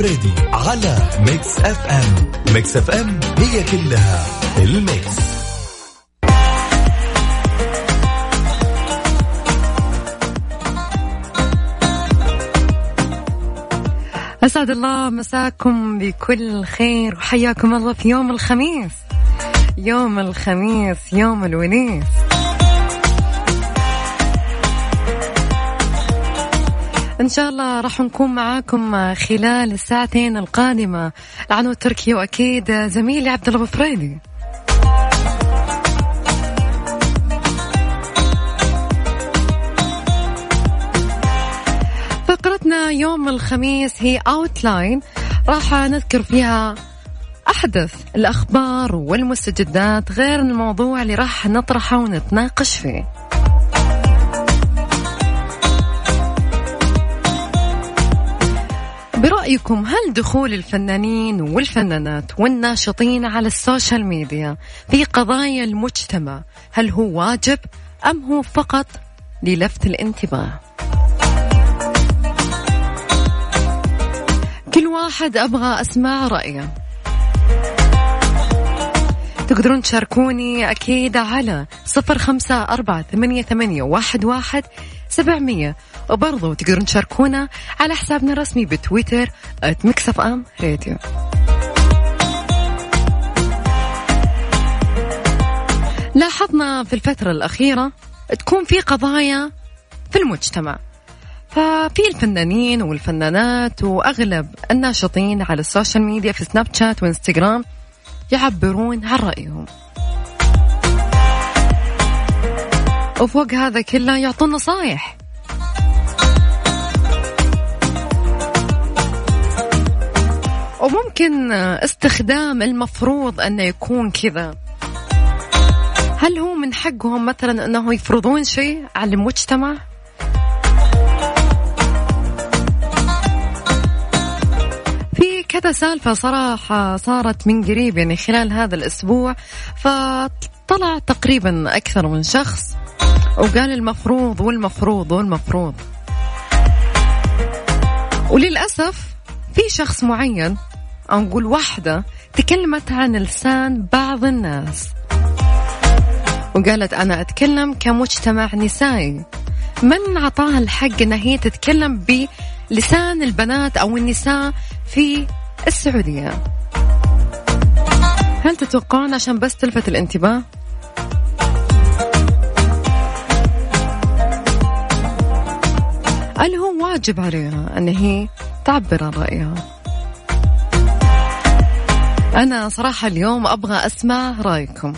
الفريدي على Mix FM. Mix FM هي كلها ال mix. أسعد الله مساكم بكل خير وحياكم الله في يوم الخميس. يوم الخميس يوم الونيس. إن شاء الله راح نكون معاكم خلال الساعتين القادمة. العنو تركي وأكيد زميلي عبد الله فريدي. فقرتنا يوم الخميس هي اوتلاين راح نذكر فيها أحدث الأخبار والمستجدات غير الموضوع اللي راح نطرحه ونتناقش فيه. برأيكم هل دخول الفنانين والفنانات والناشطين على ال social media في قضايا المجتمع هل هو واجب أم هو فقط للفت الانتباه؟ كل واحد أبغى أسمع رأيه تقدرون تشاركوني أكيد على صفر خمسة أربعة ثمانية, ثمانية واحد, واحد سبعمية وبرضو تقدرون تشاركونا على حسابنا الرسمي بتويتر Mix FM Radio لاحظنا في الفترة الأخيرة تكون في قضايا في المجتمع. ففي الفنانين والفنانات وأغلب الناشطين على ال social media في سناب شات وإنستغرام يعبرون عن رأيهم. وفوق هذا كله يعطون نصايح. وممكن استخدام المفروض انه يكون كذا. هل هو من حقهم مثلا أنه يفرضون شيء على المجتمع؟ في كذا سالفة صراحة صارت من قريب يعني خلال هذا الأسبوع فطلع تقريبا أكثر من شخص وقال المفروض والمفروض والمفروض. وللأسف في شخص معين أو نقول واحدة تكلمت عن لسان بعض الناس وقالت أنا أتكلم كمجتمع نسائي من عطاها الحق أن هي تتكلم بلسان البنات أو النساء في السعودية هل تتوقعون عشان بس تلفت الانتباه؟ هل هو واجب عليها أن هي تعبر عن رأيها؟ أنا صراحة اليوم أبغى أسمع رأيكم.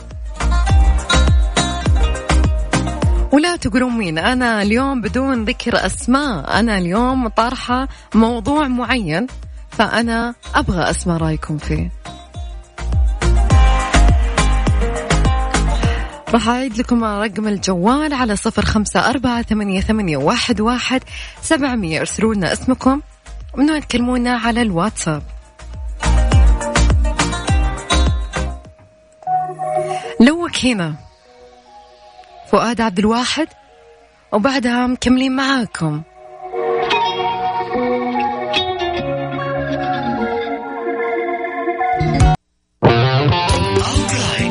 ولا تقولون مين أنا اليوم بدون ذكر أسماء. أنا اليوم طرحة موضوع معين فأنا أبغى أسمع رأيكم فيه. راح أعيد لكم رقم الجوال على صفر خمسة أربعة ثمانية, ثمانية واحد, واحد سبعمية. ارسلوا لنا اسمكم ومنو تكلمونا على الواتساب. لوك هنا فؤاد عبد الواحد وبعدها مكملين معاكم.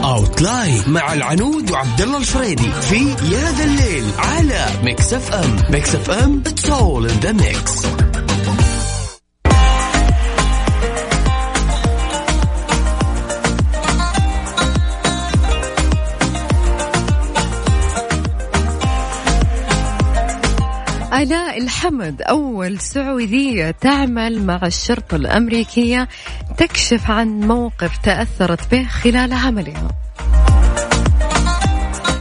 Outline مع العنود وعبد الله الفريدي في يا ذا الليل على Mix FM Mix FM it's all in the mix آلاء الحمد أول سعودية تعمل مع الشرطة الأمريكية تكشف عن موقف تأثرت به خلال عملها.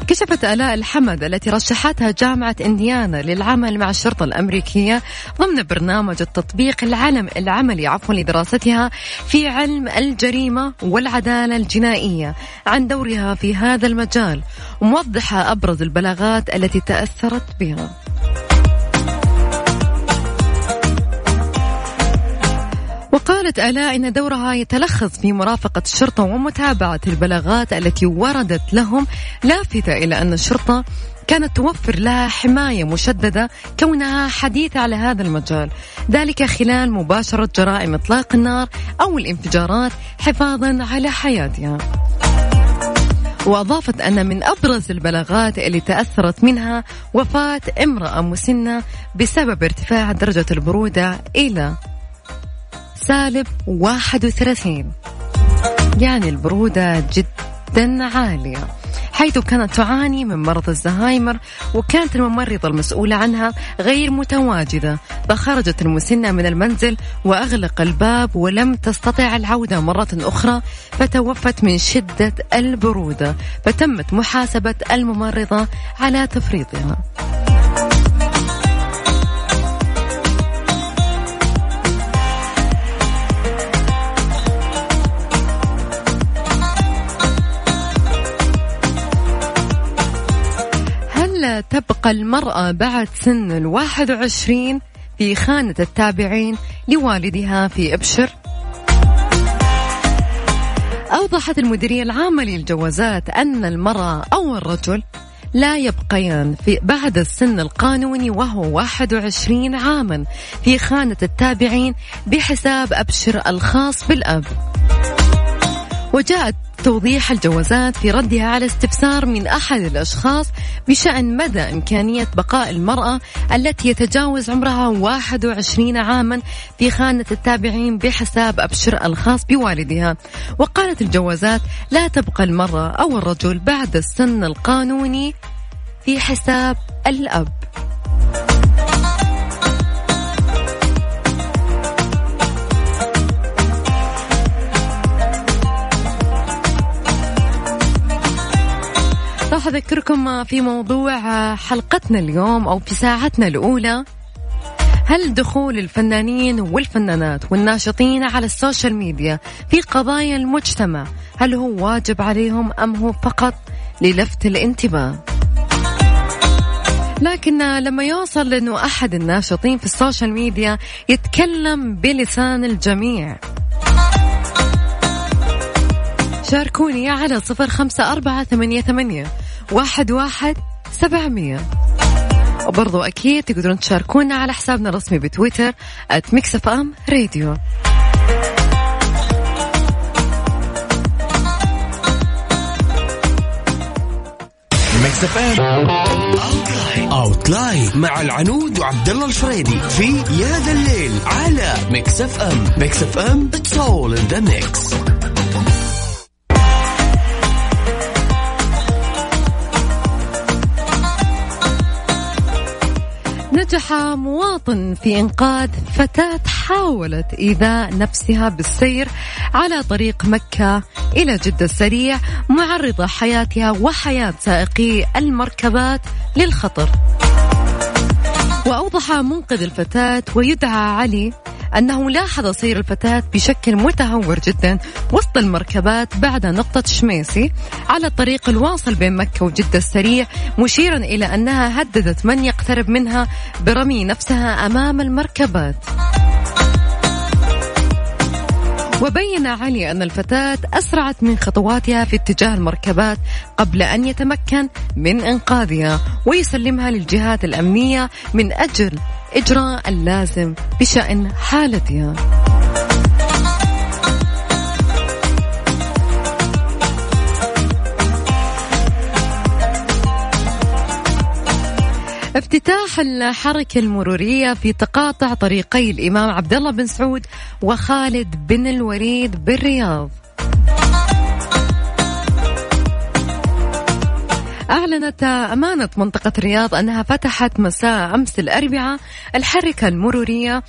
كشفت آلاء الحمد التي رشحتها جامعة إنديانا للعمل مع الشرطة الأمريكية ضمن برنامج التطبيق العلم العملي عفوا لدراستها في علم الجريمة والعدالة الجنائية عن دورها في هذا المجال وموضحة أبرز البلاغات التي تأثرت بها. وقالت آلاء إن دورها يتلخص في مرافقة الشرطة ومتابعة البلاغات التي وردت لهم لافتة إلى أن الشرطة كانت توفر لها حماية مشددة كونها حديثة على هذا المجال. ذلك خلال مباشرة جرائم إطلاق النار أو الانفجارات حفاظا على حياتها. وأضافت أن من أبرز البلاغات اللي تأثرت منها وفاة امرأة مسنة بسبب ارتفاع درجة البرودة إلى سالب 31 يعني البرودة جدا عالية. حيث كانت تعاني من مرض الزهايمر وكانت الممرضة المسؤولة عنها غير متواجدة فخرجت المسنة من المنزل وأغلق الباب ولم تستطع العودة مرة أخرى فتوفت من شدة البرودة فتمت محاسبة الممرضة على تفريطها. تبقى المرأة بعد سن الواحد وعشرين في خانة التابعين لوالدها في إبشر؟ أوضحت المديرية العامة للجوازات أن المرأة أو الرجل لا يبقيان في بعد السن القانوني وهو 21 عاما في خانة التابعين بحساب أبشر الخاص بالأب وجاءت توضيح الجوازات في ردها على استفسار من أحد الأشخاص بشأن مدى إمكانية بقاء المرأة التي يتجاوز عمرها 21 عاما في خانة التابعين بحساب أبشر الخاص بوالدها. وقالت الجوازات لا تبقى المرأة أو الرجل بعد السن القانوني في حساب الأب. راح أذكركم في موضوع حلقتنا اليوم أو في ساعتنا الأولى. هل دخول الفنانين والفنانات والناشطين على ال social media في قضايا المجتمع هل هو واجب عليهم أم هو فقط للفت الانتباه؟ لكن لما يوصل إنه أحد الناشطين في ال social media يتكلم بلسان الجميع. شاركوني على صفر خمسة أربعة ثمانية, ثمانية واحد, واحد سبعمية. وبرضو أكيد تقدرون تشاركونا على حسابنا الرسمي بتويتر FM. Outline مع العنود وعبد الله الفريدي في يا ذا الليل على Mix FM. Mix FM it's all in the mix نجح مواطن في إنقاذ فتاة حاولت إيذاء نفسها بالسير على طريق مكة إلى جدة السريع معرضة حياتها وحياة سائقي المركبات للخطر. وأوضح منقذ الفتاة ويدعى علي أنه لاحظ سير الفتاة بشكل متهور جدا وسط المركبات بعد نقطة شميسي على الطريق الواصل بين مكة وجدة السريع مشيرا إلى أنها هددت من يقترب منها برمي نفسها أمام المركبات. وبين علي أن الفتاة أسرعت من خطواتها في اتجاه المركبات قبل أن يتمكن من إنقاذها ويسلمها للجهات الأمنية من أجل إجراء اللازم بشأن حالتها. افتتاح الحركة المرورية في تقاطع طريقي الإمام عبد الله بن سعود وخالد بن الوليد بالرياض. أعلنت أمانة منطقة الرياض أنها فتحت مساء أمس الأربعاء الحركة المرورية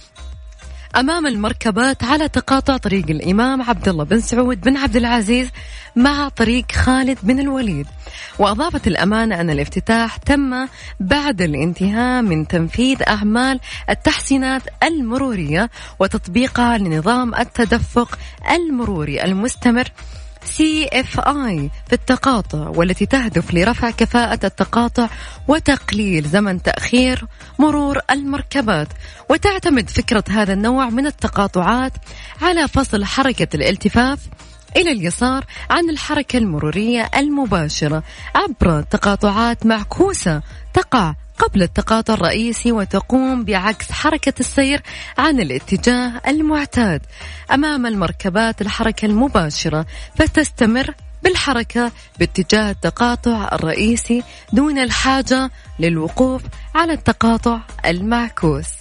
أمام المركبات على تقاطع طريق الإمام عبد الله بن سعود بن عبد العزيز مع طريق خالد بن الوليد. وأضافت الأمانة أن الافتتاح تم بعد الانتهاء من تنفيذ أعمال التحسينات المرورية وتطبيقها لنظام التدفق المروري المستمر CFI في التقاطع والتي تهدف لرفع كفاءة التقاطع وتقليل زمن تأخير مرور المركبات. وتعتمد فكرة هذا النوع من التقاطعات على فصل حركة الالتفاف إلى اليسار عن الحركة المرورية المباشرة عبر تقاطعات معكوسة تقع قبل التقاطع الرئيسي وتقوم بعكس حركة السير عن الاتجاه المعتاد أمام المركبات الحركة المباشرة فتستمر بالحركة باتجاه التقاطع الرئيسي دون الحاجة للوقوف على التقاطع المعكوس.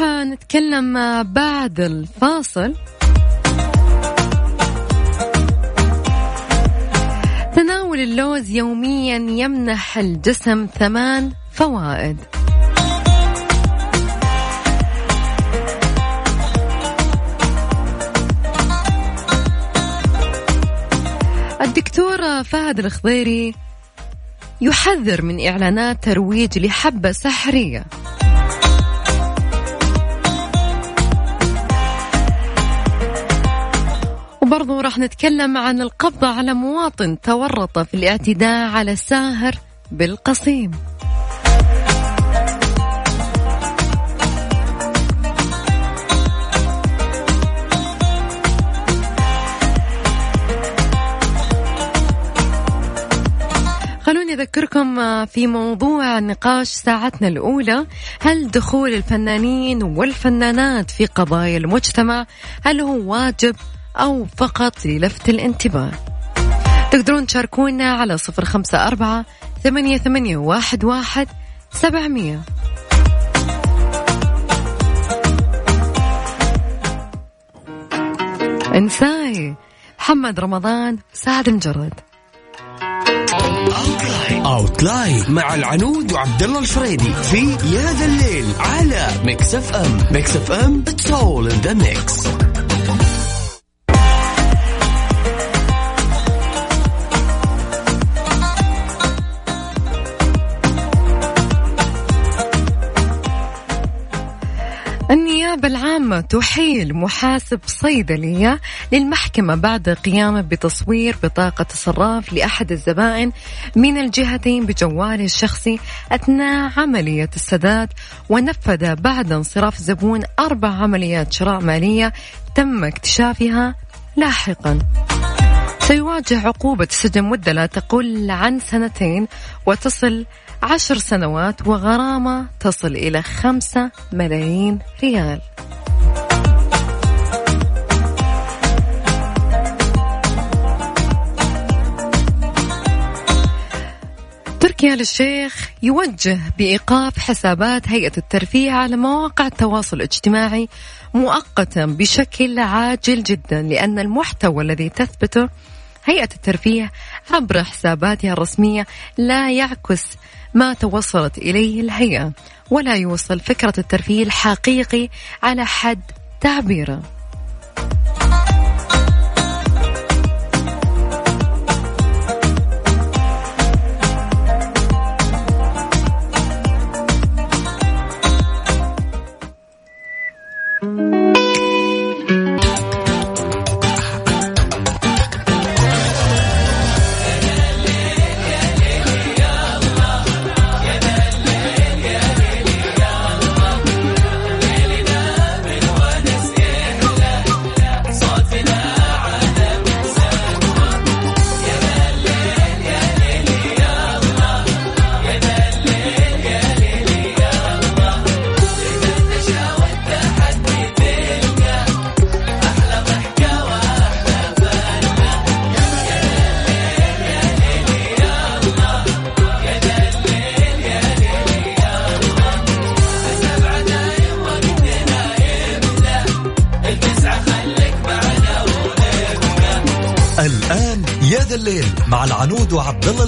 راح نتكلم بعد الفاصل. تناول اللوز يوميا يمنح الجسم ثمان فوائد. الدكتور فهد الخضيري يحذر من إعلانات ترويج لحبة سحرية. وبرضو راح نتكلم عن القبضة على مواطن تورط في الاعتداء على ساهر بالقصيم. خلوني أذكركم في موضوع نقاش ساعتنا الأولى. هل دخول الفنانين والفنانات في قضايا المجتمع هل هو واجب أو فقط للفت الانتباه. تقدرون تشاركونا على صفر خمسة أربعة ثمانية, ثمانية واحد, واحد سبعمية. إنساي محمد رمضان سعد مجرد. Outline مع العنود وعبد الله الفريدي في يا ذا الليل على Mix FM Mix FM it's all in the mix النيابة العامة تحيل محاسب صيدلية للمحكمة بعد قيامه بتصوير بطاقة صراف لأحد الزبائن من الجهتين بجواله الشخصي أثناء عملية السداد. ونفذ بعد انصراف الزبون أربع عمليات شراء مالية تم اكتشافها لاحقا. سيواجه عقوبة سجن مدة لا تقل عن سنتين وتصل عشر سنوات وغرامة تصل إلى خمسة ملايين ريال. تركي آل الشيخ يوجه بإيقاف حسابات هيئة الترفيه على مواقع التواصل الاجتماعي مؤقتا بشكل عاجل جدا لأن المحتوى الذي تثبته هيئة الترفيه عبر حساباتها الرسمية لا يعكس ما توصلت إليه الهيئة ولا يوصل فكرة الترفيه الحقيقي على حد تعبيره.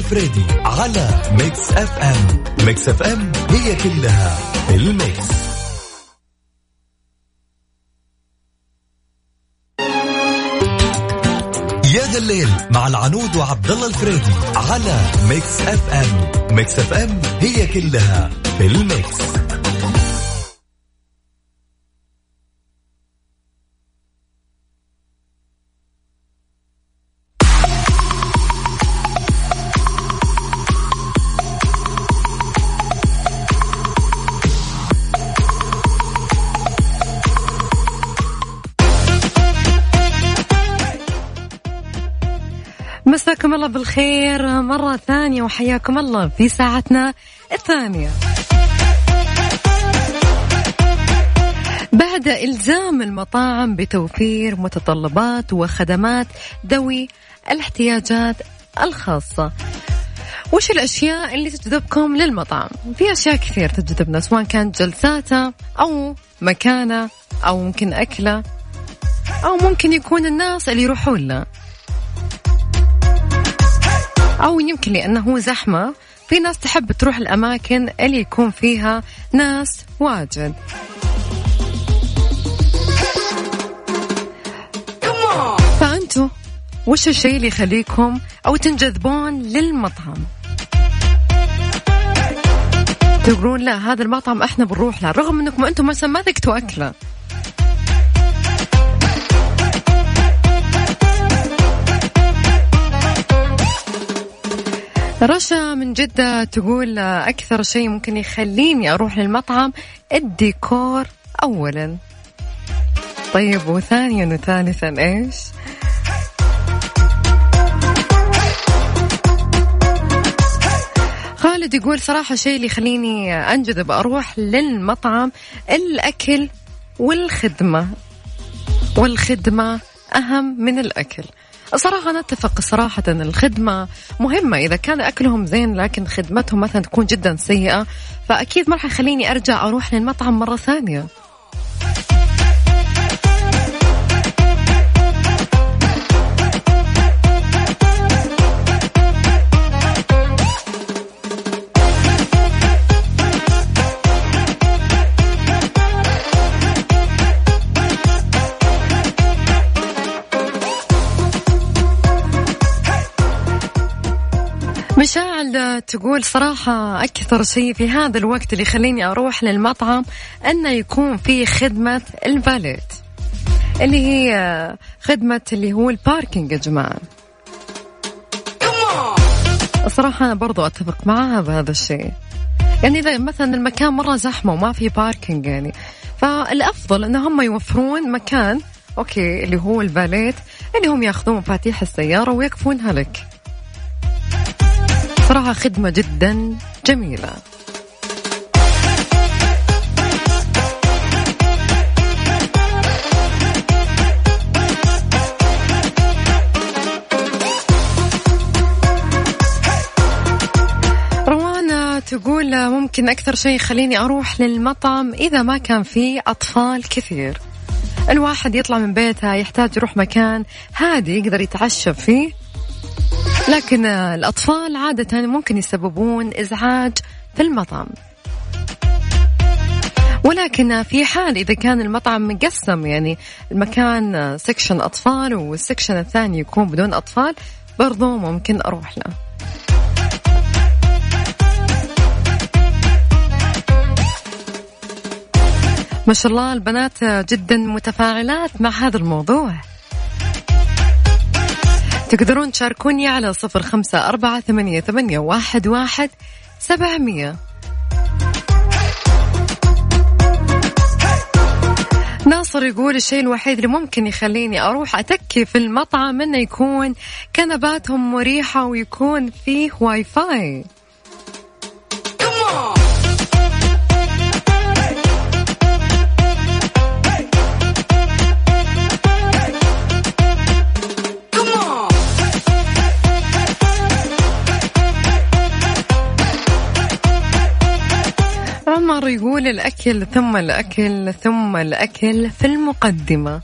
الفريدي على Mix FM. Mix FM هي كلها ال mix. يا ذا الليل مع العنود وعبد الله الفريدي على Mix FM. Mix FM هي كلها ال mix. مساكم الله بالخير مرة ثانية وحياكم الله في ساعتنا الثانية. بعد إلزام المطاعم بتوفير متطلبات وخدمات ذوي الاحتياجات الخاصة. وش الأشياء اللي تجذبكم للمطعم؟ في أشياء كثير تجذبنا سواء كانت جلساته أو مكانة أو ممكن أكلة أو ممكن يكون الناس اللي يروحون له أو يمكن لأنه زحمة. في ناس تحب تروح الأماكن اللي يكون فيها ناس واجد. فأنتوا وش الشيء اللي يخليكم أو تنجذبون للمطعم؟ تقولون لا هذا المطعم إحنا بنروح له رغم إنكم أنتم مثلا ما ذقتوا أكلة. رشا من جدة تقول أكثر شيء ممكن يخليني أروح للمطعم الديكور أولا. طيب وثانيا وثالثا إيش؟ خالد يقول صراحة شيء اللي يخليني أنجذب أروح للمطعم الأكل والخدمة. والخدمة أهم من الأكل. صراحة أنا أتفق صراحة. الخدمة مهمة. إذا كان أكلهم زين لكن خدمتهم مثلا تكون جدا سيئة فأكيد ما راح يخليني أرجع أروح للمطعم مرة ثانية. تقول صراحة أكثر شيء في هذا الوقت اللي يخليني أروح للمطعم أنه يكون في خدمة الفاليت اللي هي خدمة اللي هو ال parking يا جماعة. صراحة أنا برضو أتفق معها بهذا الشيء. يعني إذا مثلا المكان مرة زحمة وما في parking يعني فالأفضل أن هم يوفرون مكان okay اللي هو الفاليت اللي هم يأخذون مفاتيح السيارة ويوقفونها لك. صراحة خدمة جدا جميلة. تقول ممكن أكثر شيء يخليني أروح للمطعم إذا ما كان فيه أطفال كثير. الواحد يطلع من بيته يحتاج يروح مكان هادي يقدر يتعشى فيه لكن الأطفال عادة ممكن يسببون إزعاج في المطعم. ولكن في حال إذا كان المطعم مقسم يعني المكان section أطفال وال section الثاني يكون بدون أطفال برضو ممكن أروح له. ما شاء الله البنات جدا متفاعلات مع هذا الموضوع. تقدرون تشاركوني على صفر خمسة أربعة ثمانية, ثمانية واحد, واحد سبعمية. ناصر يقول الشيء الوحيد اللي ممكن يخليني أروح أتكي في المطعم إنه يكون كنباتهم مريحة ويكون فيه واي فاي. الأكل ثم الأكل ثم الأكل في المقدمة.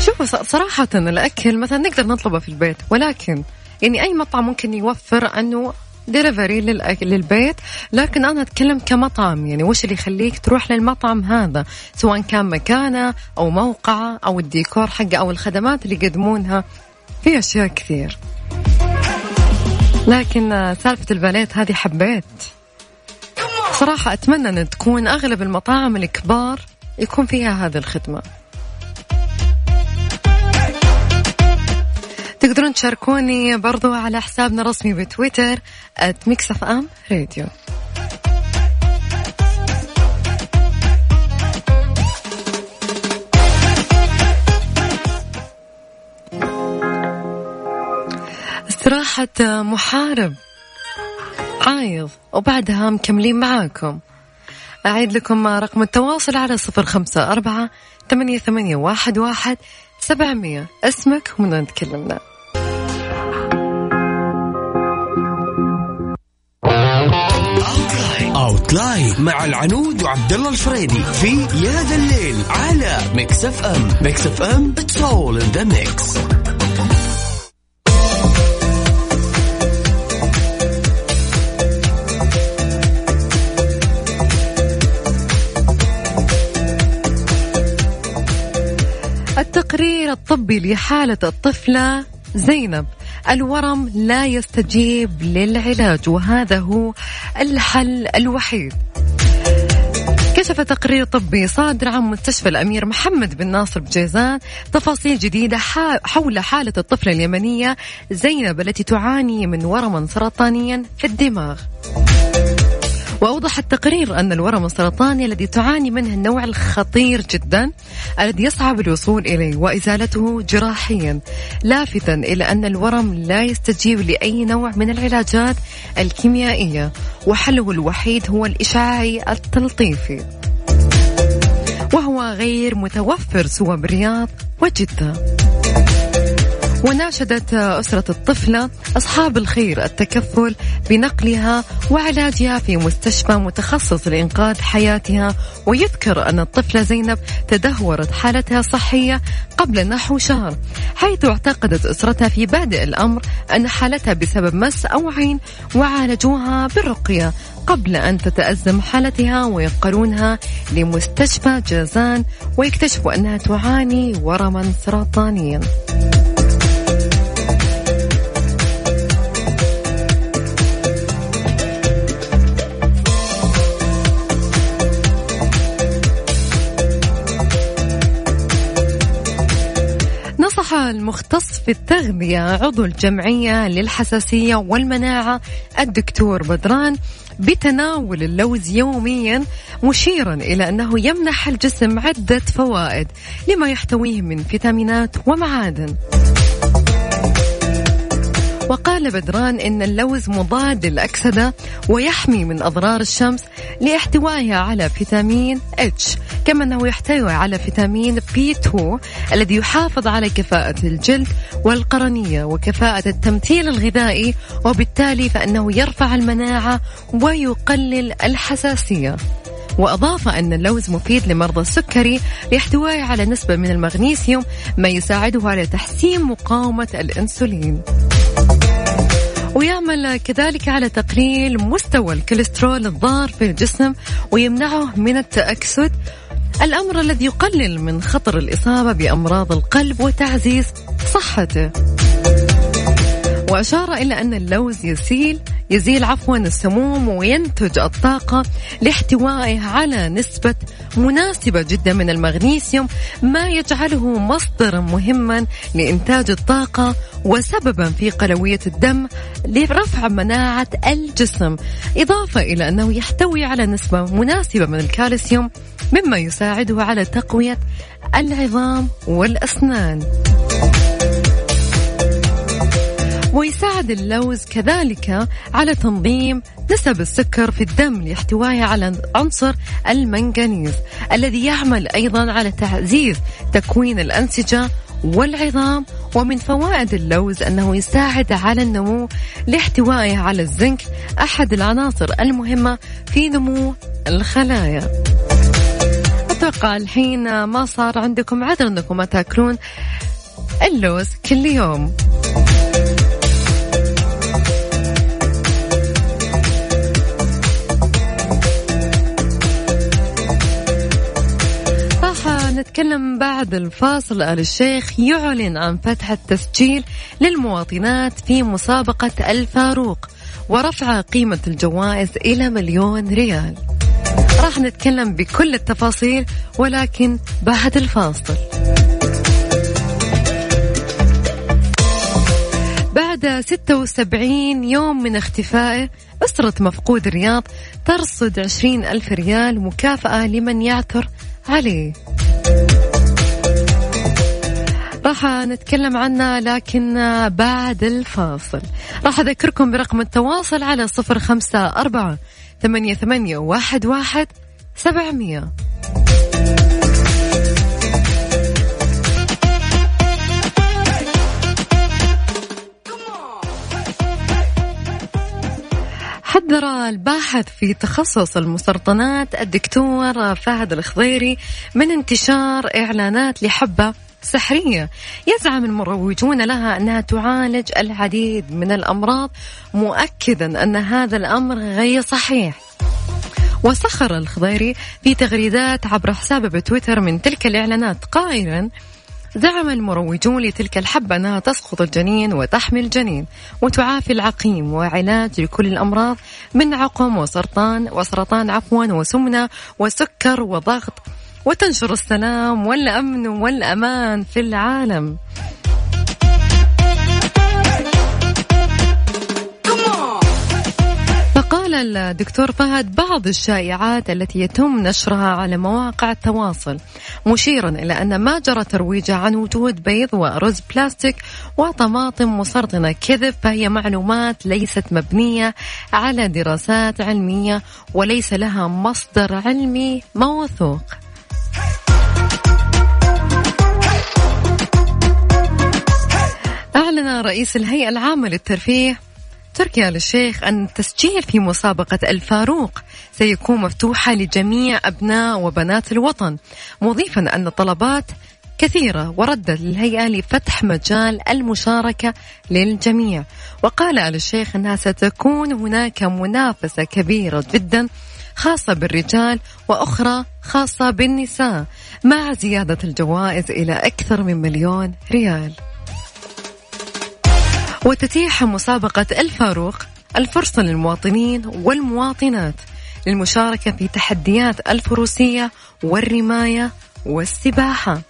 شوفوا صراحة الأكل مثلا نقدر نطلبه في البيت ولكن يعني أي مطعم ممكن يوفر أنه ديليفري للأكل للبيت لكن أنا أتكلم كمطعم يعني وش اللي يخليك تروح للمطعم هذا؟ سواء كان مكانه أو موقعه أو الديكور حقه أو الخدمات اللي يقدمونها. في أشياء كثير. لكن سالفة الباليت هذه حبيت. صراحة أتمنى أن تكون أغلب المطاعم الكبار يكون فيها هذه الخدمة. تقدرون تشاركوني برضو على حسابنا الرسمي بتويتر @mixfmradio استراحة محارب. عايض وبعدها مكملين معاكم. أعيد لكم رقم التواصل على صفر خمسة أربعة ثمانية, ثمانية واحد, واحد سبعمية. اسمك ومن وين تكلمنا. outline مع العنود وعبد الله الفريدي في يا ذا الليل على Mix FM Mix FM it's all in the mix التقرير الطبي لحالة الطفلة زينب. الورم لا يستجيب للعلاج وهذا هو الحل الوحيد. كشف تقرير طبي صادر عن مستشفى الأمير محمد بن ناصر بجيزان تفاصيل جديدة حول حالة الطفلة اليمنية زينب التي تعاني من ورما سرطانيا في الدماغ. وأوضح التقرير أن الورم السرطاني الذي تعاني منه النوع الخطير جدا الذي يصعب الوصول إليه وإزالته جراحيا لافتا إلى أن الورم لا يستجيب لأي نوع من العلاجات الكيميائية وحله الوحيد هو الإشعاعي التلطيفي. وهو غير متوفر سوى بالرياض وجدة. وناشدت أسرة الطفلة أصحاب الخير التكفل بنقلها وعلاجها في مستشفى متخصص لإنقاذ حياتها. ويذكر أن الطفلة زينب تدهورت حالتها الصحية قبل نحو شهر حيث اعتقدت أسرتها في بادئ الأمر أن حالتها بسبب مس أو عين وعالجوها بالرقية قبل أن تتأزم حالتها وينقلونها لمستشفى جازان ويكتشفوا أنها تعاني ورما سرطانيا. المختص في التغذية عضو الجمعية للحساسية والمناعة الدكتور بدران بتناول اللوز يوميا مشيرا إلى أنه يمنح الجسم عدة فوائد لما يحتويه من فيتامينات ومعادن. وقال بدران إن اللوز مضاد للأكسدة ويحمي من أضرار الشمس لاحتوائها على فيتامين اتش كما أنه يحتوي على فيتامين B2 الذي يحافظ على كفاءة الجلد والقرنية وكفاءة التمثيل الغذائي وبالتالي فإنه يرفع المناعة ويقلل الحساسية. وأضاف أن اللوز مفيد لمرضى السكري لاحتوائه على نسبة من المغنيسيوم ما يساعده على تحسين مقاومة الأنسولين. ويعمل كذلك على تقليل مستوى الكوليسترول الضار في الجسم ويمنعه من التأكسد. الأمر الذي يقلل من خطر الإصابة بأمراض القلب وتعزيز صحته. وأشار إلى أن اللوز يسيل يزيل عفوا السموم وينتج الطاقة لاحتوائه على نسبة مناسبة جدا من المغنيسيوم ما يجعله مصدرا مهما لإنتاج الطاقة وسببا في قلوية الدم لرفع مناعة الجسم إضافة إلى أنه يحتوي على نسبة مناسبة من الكالسيوم مما يساعده على تقوية العظام والأسنان. ويساعد اللوز كذلك على تنظيم نسب السكر في الدم لاحتوائه على عنصر المنغنيز الذي يعمل أيضا على تعزيز تكوين الأنسجة والعظام. ومن فوائد اللوز أنه يساعد على النمو لاحتوائه على الزنك أحد العناصر المهمة في نمو الخلايا. أتوقع الحين ما صار عندكم عذر أنكم ما تاكلون اللوز كل يوم. نتكلم بعد الفاصل. آل الشيخ يعلن عن فتح التسجيل للمواطنات في مسابقة الفاروق ورفع قيمة الجوائز إلى مليون ريال. راح نتكلم بكل التفاصيل ولكن بعد الفاصل. بعد 76 يوم من اختفائه أسرة مفقود الرياض ترصد 20 ألف ريال مكافأة لمن يعثر عليه. راح نتكلم عنها لكن بعد الفاصل. راح أذكركم برقم التواصل على صفر خمسة أربعة ثمانية, ثمانية واحد, واحد سبعمية. حذر الباحث في تخصص المسرطنات الدكتور فهد الخضيري من انتشار إعلانات لحبة سحرية. يزعم المروجون لها أنها تعالج العديد من الأمراض مؤكدا أن هذا الأمر غير صحيح. وسخر الخضيري في تغريدات عبر حسابه بتويتر من تلك الإعلانات قائلا زعم المروجون لتلك الحبة أنها تسقط الجنين وتحمي الجنين وتعافي العقيم وعلاج لكل الأمراض من عقم وسرطان وسرطان عفوا وسمنة وسكر وضغط وتنشر السلام والأمن والأمان في العالم. قال الدكتور فهد بعض الشائعات التي يتم نشرها على مواقع التواصل مشيرا إلى أن ما جرى ترويجه عن وجود بيض ورز بلاستيك وطماطم مسرطنة كذب فهي معلومات ليست مبنية على دراسات علمية وليس لها مصدر علمي موثوق. أعلن رئيس الهيئة العامة للترفيه تركي آل الشيخ أن التسجيل في مسابقة الفاروق سيكون مفتوحة لجميع أبناء وبنات الوطن مضيفا أن طلبات كثيرة وردت للهيئة لفتح مجال المشاركة للجميع. وقال آل الشيخ أنها ستكون هناك منافسة كبيرة جدا خاصة بالرجال وأخرى خاصة بالنساء مع زيادة الجوائز إلى أكثر من مليون ريال. وتتيح مسابقة الفاروق الفرصة للمواطنين والمواطنات للمشاركة في تحديات الفروسية والرماية والسباحة.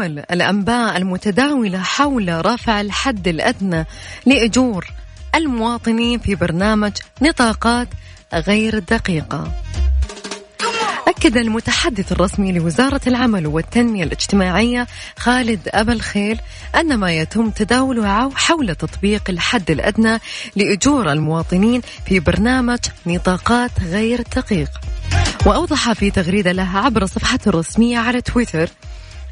العمل الأنباء المتداولة حول رفع الحد الأدنى لأجور المواطنين في برنامج نطاقات غير دقيقة. أكد المتحدث الرسمي لوزارة العمل والتنمية الاجتماعية خالد أبا الخيل أن ما يتم تداوله حول تطبيق الحد الأدنى لأجور المواطنين في برنامج نطاقات غير دقيق. وأوضح في تغريدة لها عبر صفحته الرسمية على تويتر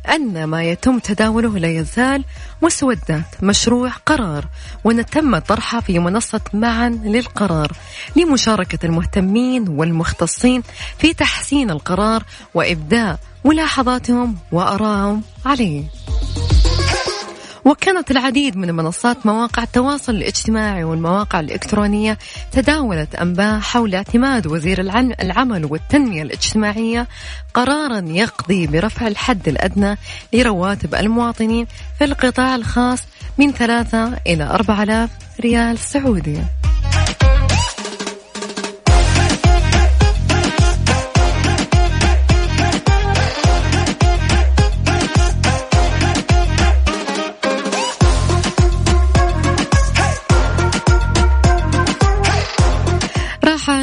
أن ما يتم تداوله لا يزال مسودات مشروع قرار وأن تم طرحها في منصة معا للقرار لمشاركة المهتمين والمختصين في تحسين القرار وإبداء ملاحظاتهم وأراءهم عليه. وكانت العديد من منصات مواقع التواصل الاجتماعي والمواقع الإلكترونية تداولت أنباء حول اعتماد وزير العمل والتنمية الاجتماعية قرارا يقضي برفع الحد الأدنى لرواتب المواطنين في القطاع الخاص من ثلاثة إلى أربعة آلاف ريال سعودي.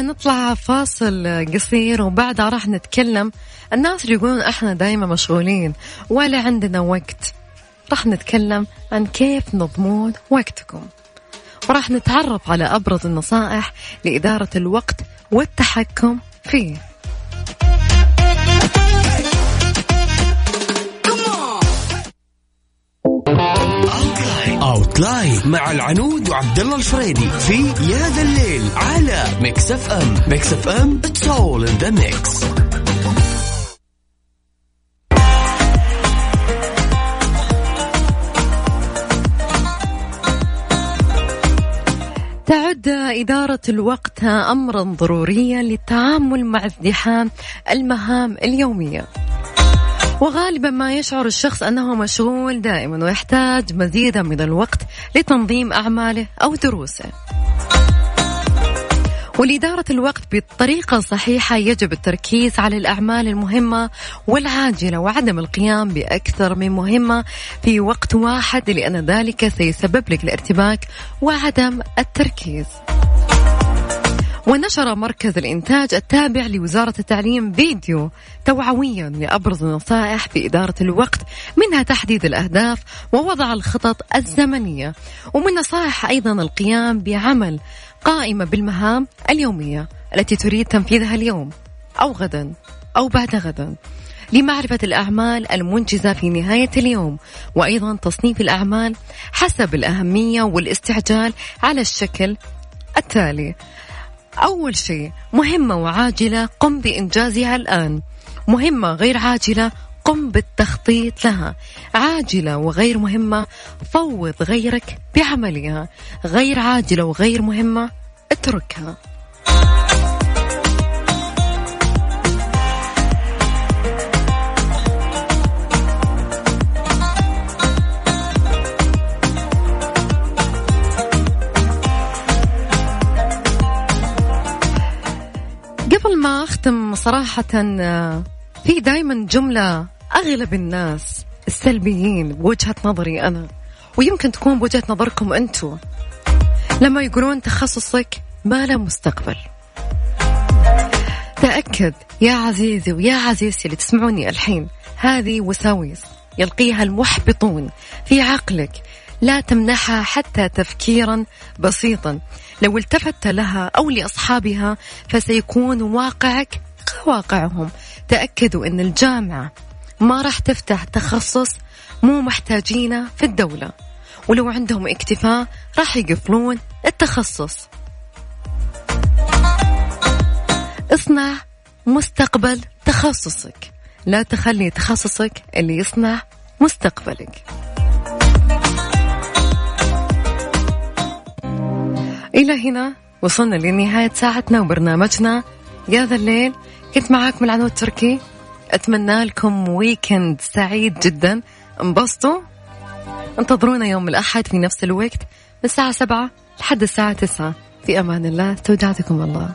نطلع فاصل قصير وبعدها راح نتكلم. الناس اللي يقولون إحنا دايما مشغولين ولا عندنا وقت راح نتكلم عن كيف نضمون وقتكم. وراح نتعرف على أبرز النصائح لإدارة الوقت والتحكم فيه. outline مع العنود وعبد الله الفريدي في يا ذا الليل على Mix FM Mix FM it's all in the mix تعد إدارة الوقت أمرا ضروريا للتعامل مع ازدحام المهام اليومية. وغالبا ما يشعر الشخص أنه مشغول دائما ويحتاج مزيدا من الوقت لتنظيم أعماله أو دروسه ولإدارة الوقت بطريقة صحيحة يجب التركيز على الأعمال المهمة والعاجلة وعدم القيام بأكثر من مهمة في وقت واحد لأن ذلك سيسبب لك الارتباك وعدم التركيز. ونشر مركز الإنتاج التابع لوزارة التعليم فيديو توعويا لأبرز النصائح في إدارة الوقت منها تحديد الأهداف ووضع الخطط الزمنية ومن نصائح أيضا القيام بعمل قائمة بالمهام اليومية التي تريد تنفيذها اليوم أو غدا أو بعد غدا. لمعرفة الأعمال المنجزة في نهاية اليوم وأيضا تصنيف الأعمال حسب الأهمية والاستعجال على الشكل التالي أول شيء مهمة وعاجلة قم بإنجازها الآن. مهمة غير عاجلة قم بالتخطيط لها. عاجلة وغير مهمة فوض غيرك بعملها. غير عاجلة وغير مهمة اتركها. قبل ما أختم صراحة في دائما جملة أغلب الناس السلبيين بوجهة نظري أنا ويمكن تكون بوجهة نظركم أنتم لما يقولون تخصصك ما له مستقبل. تأكد يا عزيزي ويا عزيزتي اللي تسمعوني الحين هذه وساويس يلقيها المحبطون في عقلك لا تمنحها حتى تفكيرا بسيطا. لو التفت لها أو لأصحابها فسيكون واقعك كواقعهم. تأكدوا أن الجامعة ما راح تفتح تخصص مو محتاجينه في الدولة. ولو عندهم اكتفاء راح يقفلون التخصص. اصنع مستقبل تخصصك. لا تخلي تخصصك اللي يصنع مستقبلك. إلى هنا وصلنا لنهاية ساعتنا وبرنامجنا. يا ذا الليل كنت معاكم العنود التركي. أتمنى لكم ويكند سعيد جدا. انبسطوا. انتظرونا يوم الأحد في نفس الوقت من الساعة سبعة لحد الساعة تسعة. في أمان الله. استودعتكم الله.